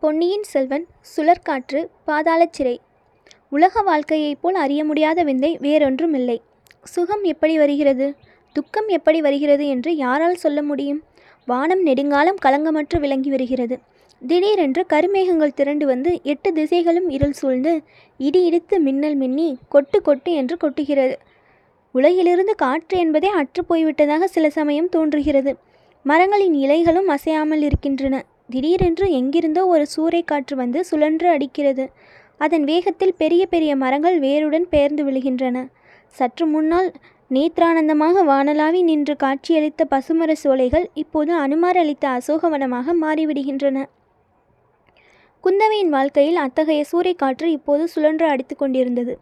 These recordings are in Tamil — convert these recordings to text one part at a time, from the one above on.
பொன்னியின் செல்வன் சுழற்காற்று பாதாளச் சிறை. உலக வாழ்க்கையைப் போல் அறிய முடியாத விந்தை வேறொன்றும் இல்லை சுகம் எப்படி வருகிறது? துக்கம் எப்படி வருகிறது என்று யாரால் சொல்ல முடியும்? வானம் நெடுங்காலம் கலங்கமற்று விளங்கி வருகிறது. திடீரென்று கருமேகங்கள் திரண்டு வந்து எட்டு திசைகளும் இருள் சூழ்ந்து இடி இடித்து மின்னல் மின்னி கொட்டு கொட்டு என்று கொட்டுகிறது. உலகிலிருந்து காற்று என்பதே அற்று போய்விட்டதாக சில சமயம் தோன்றுகிறது. மரங்களின் இலைகளும் அசையாமல் இருக்கின்றன. திடீரென்று எங்கிருந்தோ ஒரு சூறை காற்று வந்து சுழன்று அடிக்கிறது. அதன் வேகத்தில் பெரிய பெரிய மரங்கள் வேருடன் பெயர்ந்து விழுகின்றன. சற்று முன்னால் நேத்ரானந்தமாக வானலாவி நின்று காட்சியளித்த பசுமர சோலைகள் இப்போது அனுமார் அளித்த அசோகவனமாக மாறிவிடுகின்றன. குந்தவையின் வாழ்க்கையில் அத்தகைய சூறைக்காற்று இப்போது சுழன்று அடித்து கொண்டிருந்தது.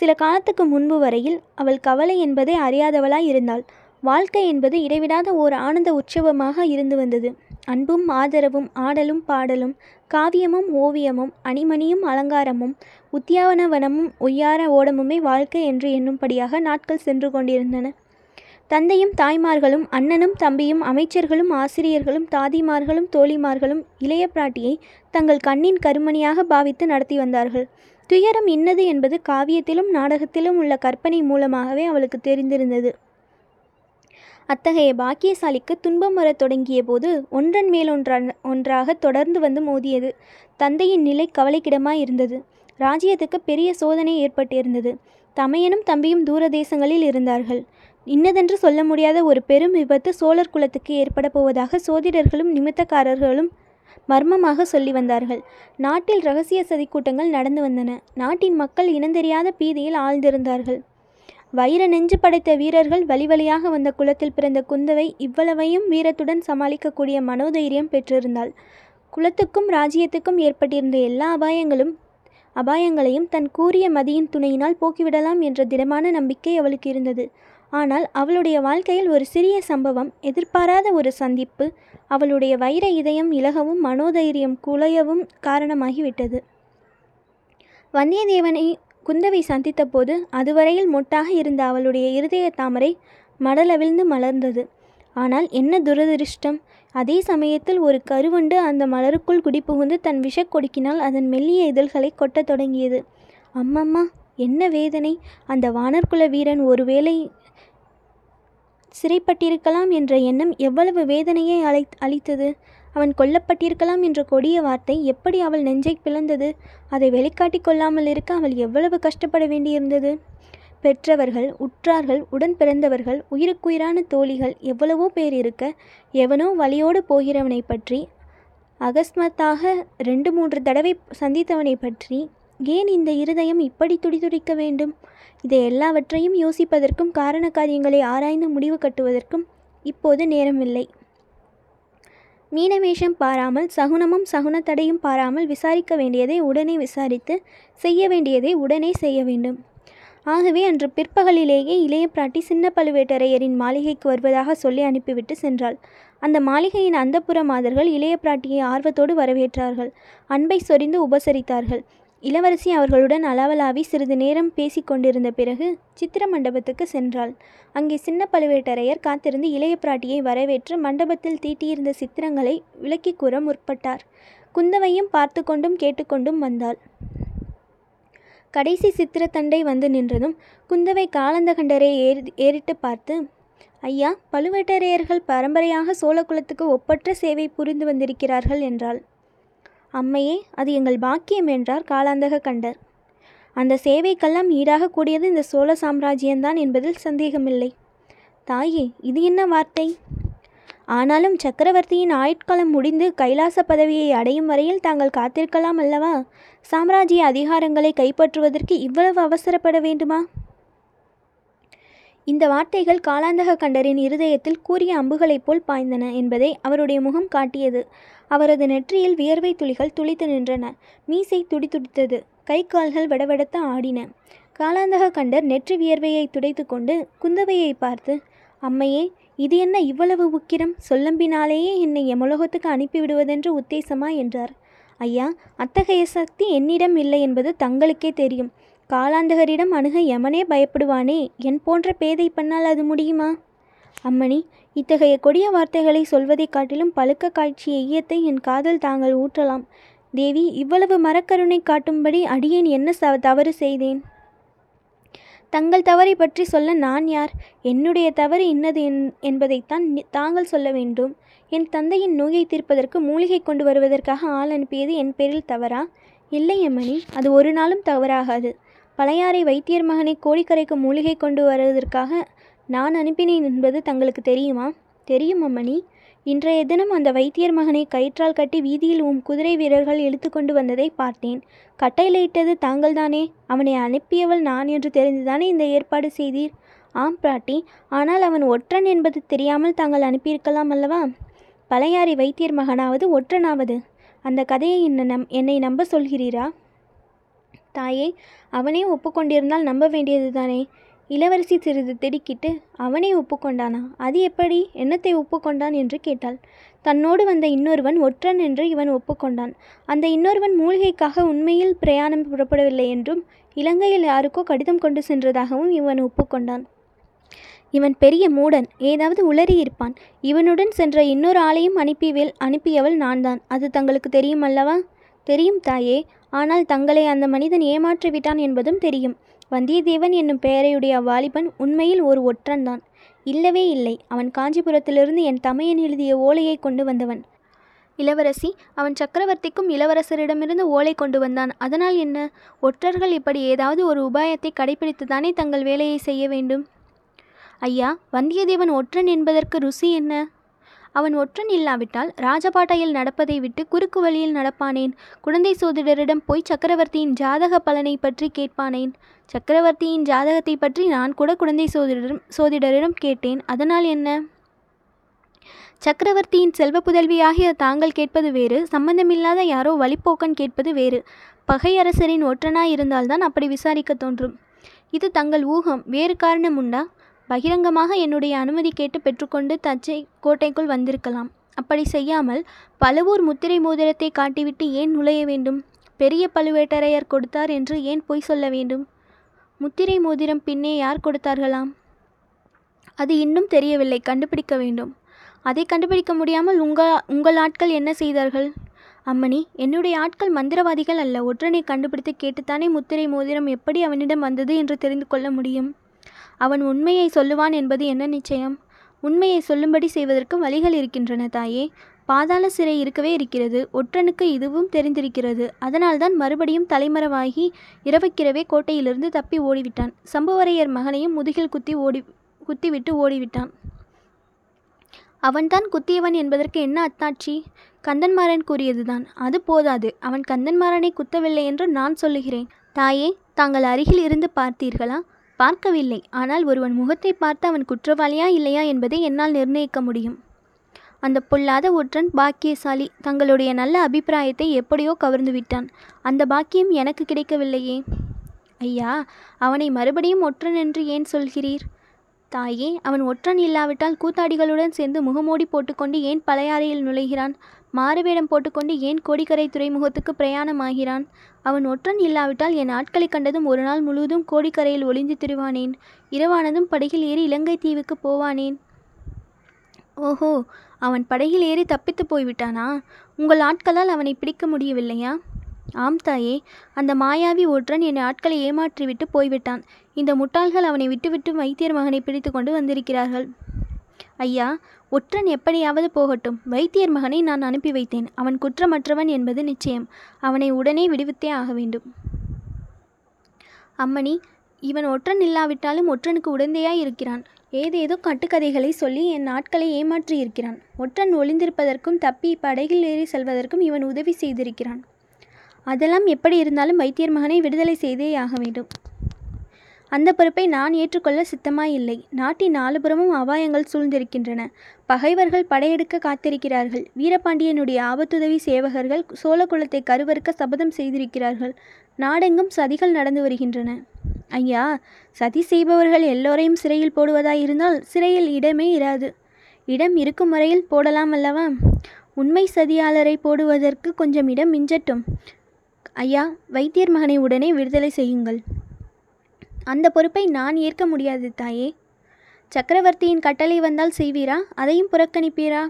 சில காலத்துக்கு முன்பு வரையில் அவள் கவலை என்பதை அறியாதவளாய் இருந்தாள். வாழ்க்கை என்பது இடைவிடாத ஓர் ஆனந்த உற்சவமாக இருந்து வந்தது. அன்பும் ஆதரவும் ஆடலும் பாடலும் காவியமும் ஓவியமும் அணிமணியும் அலங்காரமும் உத்தியாவனவனமும் ஒய்யார ஓடமுமே வாழ்க்கை என்று எண்ணும்படியாக நாட்கள் சென்று கொண்டிருந்தன. தந்தையும் தாய்மார்களும் அண்ணனும் தம்பியும் அமைச்சர்களும் ஆசிரியர்களும் தாதிமார்களும் தோழிமார்களும் இளைய பிராட்டியை தங்கள் கண்ணின் கருமணியாக பாவித்து நடத்தி வந்தார்கள். துயரம் இன்னது என்பது காவியத்திலும் நாடகத்திலும் உள்ள கற்பனை மூலமாகவே அவளுக்கு தெரிந்திருந்தது. அத்தகைய பாக்கியசாலிக்கு துன்பம் வரத் தொடங்கிய போது ஒன்றன் மேல் ஒன்றா ஒன்றாக தொடர்ந்து வந்து மோதியது. தந்தையின் நிலை கவலைக்கிடமாய் இருந்தது ராஜ்யத்துக்கு பெரிய சோதனை ஏற்பட்டிருந்தது. தமையனும் தம்பியும் தூர தேசங்களில் இருந்தார்கள். இன்னதென்று சொல்ல முடியாத ஒரு பெரும் விபத்து சோழர் குலத்துக்கு ஏற்பட போவதாக சோதிடர்களும் நிமித்தக்காரர்களும் மர்மமாக சொல்லி வந்தார்கள். நாட்டில் ரகசிய சதிக்கூட்டங்கள் நடந்து வந்தன. நாட்டின் மக்கள் இனந்தெரியாத பீதியில் ஆழ்ந்திருந்தார்கள். வைர நெஞ்சு படைத்த வீரர்கள் வழி வழியாக வந்த குலத்தில் பிறந்த குந்தவை இவ்வளவையும் வீரத்துடன் சமாளிக்கக்கூடிய மனோதைரியம் பெற்றிருந்தாள். குலத்துக்கும் ராஜ்யத்துக்கும் ஏற்பட்டிருந்த எல்லா அபாயங்களும் அபாயங்களையும் தன் கூறிய மதியின் துணையினால் போக்கிவிடலாம் என்ற திடமான நம்பிக்கை அவளுக்கு இருந்தது. ஆனால் அவளுடைய வாழ்க்கையில் ஒரு சிறிய சம்பவம் எதிர்பாராத ஒரு சந்திப்பு அவளுடைய வைர இதயம் இலகவும் மனோதைரியம் குலையவும் காரணமாகிவிட்டது. வந்தியத்தேவனை குந்தவை சந்தித்தபோது அதுவரையில் மொட்டாக இருந்த அவளுடைய இருதய தாமரை மடலவிழ்ந்து மலர்ந்தது. ஆனால் என்ன துரதிருஷ்டம்? அதே சமயத்தில் ஒரு கருவண்டு அந்த மலருக்குள் குடிபுகுந்து தன் விஷக் கொடுக்கினால் அதன் மெல்லிய இதழ்களை கொட்டத் தொடங்கியது. அம்மம்மா என்ன வேதனை? அந்த வானர்குல வீரன் ஒருவேளை சிறைப்பட்டிருக்கலாம் என்ற எண்ணம் எவ்வளவு வேதனையை அழை அளித்தது? அவன் கொல்லப்பட்டிருக்கலாம் என்ற கொடிய வார்த்தை எப்படி அவள் நெஞ்சை பிளந்தது? அதை வெளிக்காட்டி கொள்ளாமல் இருக்க அவள் எவ்வளவு கஷ்டப்பட வேண்டியிருந்தது? பெற்றவர்கள் உற்றார்கள் உடன் பிறந்தவர்கள் உயிருக்குயிரான தோழிகள் எவ்வளவோ பேர் இருக்க எவனோ வழியோடு போகிறவனை பற்றி அகஸ்மத்தாக ரெண்டு மூன்று தடவை சந்தித்தவனை பற்றி ஏன் இந்த இருதயம் இப்படி துடிதுடிக்க வேண்டும்? இதை எல்லாவற்றையும் யோசிப்பதற்கும் காரண காரியங்களை ஆராய்ந்து முடிவு கட்டுவதற்கும் இப்போது நேரமில்லை. மீனவேஷம் பாராமல் சகுனமும் சகுனத்தடையும் பாராமல் விசாரிக்க வேண்டியதை உடனே விசாரித்து செய்ய வேண்டியதை உடனே செய்ய வேண்டும். ஆகவே அன்று பிற்பகலிலேயே இளைய பிராட்டி சின்ன பழுவேட்டரையரின் மாளிகைக்கு வருவதாக சொல்லி அனுப்பிவிட்டு சென்றாள். அந்த மாளிகையின் அந்தப்புற மாதர்கள் இளைய பிராட்டியை ஆர்வத்தோடு வரவேற்றார்கள். அன்பை சொரிந்து உபசரித்தார்கள். இளவரசி அவர்களுடன் அளவலாவி சிறிது நேரம் பேசி கொண்டிருந்த பிறகு சித்திர மண்டபத்துக்கு சென்றாள். அங்கே சின்ன பழுவேட்டரையர் காத்திருந்து இளைய பிராட்டியை வரவேற்று மண்டபத்தில் தீட்டியிருந்த சித்திரங்களை விளக்கி கூற முற்பட்டார். குந்தவையும் பார்த்து கொண்டும் கேட்டுக்கொண்டும் வந்தாள். கடைசி சித்திரத்தண்டை வந்து நின்றதும் குந்தவை காலந்தகண்டரை ஏறி ஏறிட்டு பார்த்து ஐயா பழுவேட்டரையர்கள் பரம்பரையாக சோழகுலத்துக்கு ஒப்பற்ற சேவை புரிந்து வந்திருக்கிறார்கள் என்றாள். அம்மையே அது எங்கள் பாக்கியம் என்றார் காலாந்தக கண்டர். அந்த சேவைக்கெல்லாம் ஈடாக கூடியது இந்த சோழ சாம்ராஜ்யம்தான் என்பதில் சந்தேகமில்லை. தாயே இது என்ன வார்த்தை? ஆனாலும் சக்கரவர்த்தியின் ஆயுட்காலம் முடிந்து கைலாச பதவியை அடையும் வரையில் தாங்கள் காத்திருக்கலாம் அல்லவா? சாம்ராஜ்ய அதிகாரங்களை கைப்பற்றுவதற்கு இவ்வளவு அவசரப்பட வேண்டுமா? இந்த வார்த்தைகள் காலாந்தக கண்டரின் இருதயத்தில் கூறிய அம்புகளைப் போல் பாய்ந்தன என்பதை அவருடைய முகம் காட்டியது. அவரது நெற்றியில் வியர்வை துளிகள் துளித்து நின்றன. மீசை துடித்துடித்தது கை கால்கள் விடவெடத்த ஆடின. காலாந்தக கண்டர் நெற்றி வியர்வையை துடைத்து கொண்டு குந்தவையை பார்த்து அம்மையே இது என்ன இவ்வளவு உக்கிரம்? சொல்லம்பினாலேயே என்னை எமுலோகத்துக்கு அனுப்பிவிடுவதென்று உத்தேசமா? என்றார். ஐயா அத்தகைய சக்தி என்னிடம் இல்லை என்பது தங்களுக்கே தெரியும். காலாந்தகரிடம் அணுக யமனே பயப்படுவானே? என் போன்ற பேதை பண்ணால் அது முடியுமா? அம்மணி இத்தகைய கொடிய வார்த்தைகளை சொல்வதைக் காட்டிலும் பழுக்க காய்ச்சிய ஈயத்தை என் காதல் தாங்கள் ஊற்றலாம். தேவி இவ்வளவு மரக்கருணை காட்டும்படி அடியேன் என்ன ச தவறு செய்தேன்? தங்கள் தவறை பற்றி சொல்ல நான் யார்? என்னுடைய தவறு இன்னது என் என்பதைத்தான் தாங்கள் சொல்ல வேண்டும். என் தந்தையின் நோயை தீர்ப்பதற்கு மூலிகை கொண்டு வருவதற்காக ஆள் அனுப்பியது என் பேரில் தவறா? இல்லை அம்மணி அது ஒரு நாளும் தவறாகாது. பழையாறை வைத்தியர் மகனை கோடிக்கரைக்கு மூலிகை கொண்டு வருவதற்காக நான் அனுப்பினேன் என்பது தங்களுக்கு தெரியுமா? தெரியும் அம்மணி. இன்றைய தினம் அந்த வைத்தியர் மகனை கயிற்றால் கட்டி வீதியில் உம் குதிரை வீரர்கள் இழுத்து கொண்டு வந்ததை பார்த்தேன். கட்டையிலிட்டது தாங்கள்தானே? அவனை அனுப்பியவள் நான் என்று தெரிந்துதானே இந்த ஏற்பாடு செய்தீர்? ஆம் பிராட்டி ஆனால் அவன் ஒற்றன் என்பது தெரியாமல் தாங்கள் அனுப்பியிருக்கலாம் அல்லவா? பழையாறை வைத்தியர் மகனாவது ஒற்றனாவது. அந்த கதையை என்ன நம் என்னை நம்ப சொல்கிறீரா? தாயே அவனே ஒப்புக்கொண்டிருந்தால் நம்ப வேண்டியதுதானே? இளவரசி சிறிது திடுக்கிட்டு அவனே ஒப்புக்கொண்டானா? அது எப்படி? என்னத்தை ஒப்புக்கொண்டான்? என்று கேட்டாள். தன்னோடு வந்த இன்னொருவன் ஒற்றன் என்று இவன் ஒப்புக்கொண்டான். அந்த இன்னொருவன் மூலிகைக்காக உண்மையில் பிரயாணம் புறப்படவில்லை என்றும் இலங்கையில் யாருக்கோ கடிதம் கொண்டு சென்றதாகவும் இவன் ஒப்புக்கொண்டான். இவன் பெரிய மூடன் ஏதாவது உளறி இருப்பான். இவனுடன் சென்ற இன்னொரு ஆளையும் அனுப்பியவள் அனுப்பியவள் நான்தான். அது தங்களுக்கு தெரியும் அல்லவா? தெரியும் தாயே. ஆனால் தங்களை அந்த மனிதன் ஏமாற்றிவிட்டான் என்பதும் தெரியும். வந்தியத்தேவன் என்னும் பெயரையுடைய வாலிபன் உண்மையில் ஒரு ஒற்றன்தான். இல்லவே இல்லை. அவன் காஞ்சிபுரத்திலிருந்து என் தமையன் எழுதிய ஓலையை கொண்டு வந்தவன். இளவரசி அவன் சக்கரவர்த்திக்கும் இளவரசரிடமிருந்து ஓலை கொண்டு வந்தான். அதனால் என்ன? ஒற்றர்கள் இப்படி ஏதாவது ஒரு உபாயத்தை கடைபிடித்துதானே தங்கள் வேலையை செய்ய வேண்டும்? ஐயா வந்தியத்தேவன் ஒற்றன் என்பதற்கு ருசி என்ன? அவன் ஒற்றன் இல்லாவிட்டால் ராஜபாட்டையில் நடப்பதை விட்டு குறுக்கு வழியில் நடப்பானேன். குழந்தை சோதிடரிடம் போய் சக்கரவர்த்தியின் ஜாதக பலனை பற்றி கேட்பானேன். சக்கரவர்த்தியின் ஜாதகத்தை பற்றி நான் கூட குழந்தை சோதிடரிடம் சோதிடரிடம் கேட்டேன். அதனால் என்ன? சக்கரவர்த்தியின் செல்வ புதல்வியாகிய தாங்கள் கேட்பது வேறு சம்பந்தமில்லாத யாரோ வழிப்போக்கன் கேட்பது வேறு. பகையரசரின் ஒற்றனாயிருந்தால்தான் அப்படி விசாரிக்க தோன்றும். இது தங்கள் ஊகம். வேறு காரணம் உண்டா? பகிரங்கமாக என்னுடைய அனுமதி கேட்டு பெற்றுக்கொண்டு தஞ்சை கோட்டைக்குள் வந்திருக்கலாம். அப்படி செய்யாமல் பழுவூர் முத்திரை மோதிரத்தை காட்டிவிட்டு ஏன் நுழைய வேண்டும்? பெரிய பழுவேட்டரையர் கொடுத்தார் என்று ஏன் பொய் சொல்ல வேண்டும்? முத்திரை மோதிரம் பின்னே யார் கொடுத்தார்களாம்? அது இன்னும் தெரியவில்லை. கண்டுபிடிக்க வேண்டும். அதை கண்டுபிடிக்க முடியாமல் உங்கள் உங்கள் ஆட்கள் என்ன செய்தார்கள்? அம்மணி என்னுடைய ஆட்கள் மந்திரவாதிகள் அல்ல. ஒற்றனை கண்டுபிடித்து கேட்டுத்தானே முத்திரை மோதிரம் எப்படி அவனிடம் வந்தது என்று தெரிந்து கொள்ள முடியும்? அவன் உண்மையை சொல்லுவான் என்பது என்ன நிச்சயம்? உண்மையை சொல்லும்படி செய்வதற்கு வழிகள் இருக்கின்றன தாயே. பாதாள சிறை இருக்கவே இருக்கிறது. ஒற்றனுக்கு இதுவும் தெரிந்திருக்கிறது. அதனால்தான் மறுபடியும் தலைமறைவாகி இரவுக்கிரவே கோட்டையிலிருந்து தப்பி ஓடிவிட்டான். சம்புவரையர் மகனையும் முதுகில் குத்தி ஓடி குத்திவிட்டு ஓடிவிட்டான். அவன்தான் குத்தியவன் என்பதற்கு என்ன அத்தாட்சி? கந்தன்மாறன் கூறியதுதான். அது போதாது. அவன் கந்தன்மாறனை குத்தவில்லை என்று நான் சொல்லுகிறேன். தாயே தாங்கள் அருகில் இருந்து பார்த்தீர்களா? பார்க்கவில்லை. ஆனால் ஒருவன் முகத்தை பார்த்து அவன் குற்றவாளியா இல்லையா என்பதை என்னால் நிர்ணயிக்க முடியும். அந்த பொல்லாத ஒற்றன் பாக்கியசாலி தங்களுடைய நல்ல அபிப்பிராயத்தை எப்படியோ கவர்ந்து விட்டான். அந்த பாக்கியம் எனக்கு கிடைக்கவில்லையே. ஐயா அவனை மறுபடியும் ஒற்றன் என்று ஏன் சொல்கிறீர்? தாயே அவன் ஒற்றன் இல்லாவிட்டால் கூத்தாடிகளுடன் சேர்ந்து முகமூடி போட்டுக்கொண்டு ஏன் பழையாறையில் நுழைகிறான்? மாறுவேடம் போட்டுக்கொண்டு ஏன் கோடிக்கரை துறைமுகத்துக்கு பிரயாணமாகிறான்? அவன் ஒற்றன் இல்லாவிட்டால் என் ஆட்களை கண்டதும் ஒரு நாள் முழுவதும் கோடிக்கரையில் ஒளிந்து திரிவானேன். இரவானதும் படகில் ஏறி இலங்கை தீவுக்கு போவானேன். ஓஹோ அவன் படகில் ஏறி தப்பித்து போய்விட்டானா? உங்கள் ஆட்களால் அவனை பிடிக்க முடியவில்லையா? ஆம் தாயே. அந்த மாயாவி ஒற்றன் என் ஆட்களை ஏமாற்றிவிட்டு போய்விட்டான். இந்த முட்டாள்கள் அவனை விட்டுவிட்டு வைத்தியர் மகனை பிடித்து கொண்டு வந்திருக்கிறார்கள். ஐயா ஒற்றன் எப்படியாவது போகட்டும். வைத்தியர் மகனை நான் அனுப்பி வைத்தேன். அவன் குற்றமற்றவன் என்பது நிச்சயம். அவனை உடனே விடுவித்தே ஆக வேண்டும். அம்மணி இவன் ஒற்றன் இல்லாவிட்டாலும் ஒற்றனுக்கு உடந்தையாய் இருக்கிறான். ஏதேதோ கட்டுக்கதைகளை சொல்லி என் ஆட்களை ஏமாற்றி இருக்கிறான் ஒற்றன் ஒளிந்திருப்பதற்கும் தப்பி படகில் ஏறி செல்வதற்கும் இவன் உதவி செய்திருக்கிறான். அதெல்லாம் எப்படி இருந்தாலும் வைத்தியர் மகனை விடுதலை செய்தே ஆக வேண்டும். அந்த பொறுப்பை நான் ஏற்றுக்கொள்ள சித்தமாயில்லை நாட்டின் நாலுபுறமும் அபாயங்கள் சூழ்ந்திருக்கின்றன. பகைவர்கள் படையெடுக்க காத்திருக்கிறார்கள். வீரபாண்டியனுடைய ஆபத்துதவி சேவகர்கள் சோழகுலத்தை கருவறுக்க சபதம் செய்திருக்கிறார்கள். நாடெங்கும் சதிகள் நடந்து வருகின்றன. ஐயா சதி செய்பவர்கள் எல்லோரையும் சிறையில் போடுவதாயிருந்தால் சிறையில் இடமே இராது. இடம் இருக்கும் வரையில் போடலாம் அல்லவா? உண்மை சதியாளரை போடுவதற்கு கொஞ்சம் இடம் மிஞ்சட்டும். ஐயா வைத்தியர் மகனை உடனே விடுதலை செய்யுங்கள். அந்த பொறுப்பை நான் ஏற்க முடியாது தாயே. சக்கரவர்த்தியின் கட்டளை வந்தால் செய்வீரா? அதையும் புறக்கணிப்பீரா?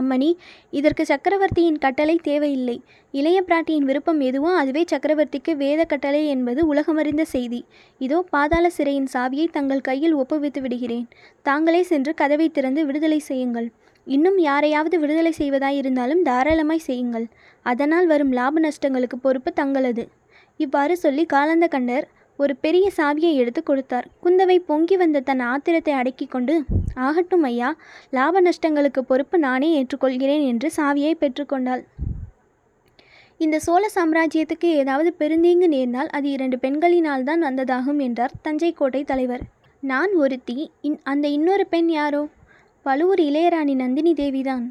அம்மணி இதற்கு சக்கரவர்த்தியின் கட்டளை தேவையில்லை. இளைய பிராட்டியின் விருப்பம் எதுவோ அதுவே சக்கரவர்த்திக்கு வேத கட்டளை என்பது உலகமறிந்த செய்தி. இதோ பாதாள சிறையின் சாவியை தங்கள் கையில் ஒப்புவித்து விடுகிறேன். தாங்களே சென்று கதவை திறந்து விடுதலை செய்யுங்கள். இன்னும் யாரையாவது விடுதலை செய்வதாயிருந்தாலும் தாராளமாய் செய்யுங்கள். அதனால் வரும் லாப நஷ்டங்களுக்கு பொறுப்பு தங்களது. இவ்வாறு சொல்லி காலந்த கண்டர் ஒரு பெரிய சாவியை எடுத்து கொடுத்தார். குந்தவை பொங்கி வந்த தன் ஆத்திரத்தை அடக்கி கொண்டு ஆகட்டும் ஐயா லாப நஷ்டங்களுக்கு பொறுப்பு நானே ஏற்றுக்கொள்கிறேன் என்று சாவியை பெற்றுக்கொண்டாள் இந்த சோழ சாம்ராஜ்யத்துக்கு ஏதாவது பெருந்தீங்கு நேர்ந்தால் அது இரண்டு பெண்களினால் தான் வந்ததாகும் என்றார் தஞ்சை கோட்டை தலைவர். நான் ஒருத்தி இன் அந்த இன்னொரு பெண் யாரோ? பழுவூர் இளையராணி நந்தினி தேவிதான்.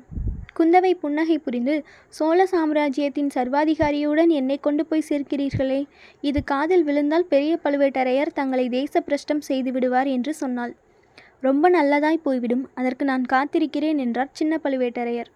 குந்தவை புன்னகை புரிந்து சோழ சாம்ராஜ்யத்தின் சர்வாதிகாரியுடன் என்னை கொண்டு போய் சேர்க்கிறீர்களே. இது காதில் விழுந்தால் பெரிய பழுவேட்டரையர் தங்களை தேச பிரஷ்டம் செய்து விடுவார் என்று சொன்னாள். ரொம்ப நல்லதாய் போய்விடும் அதற்கு நான் காத்திருக்கிறேன் என்றார் சின்ன பழுவேட்டரையர்.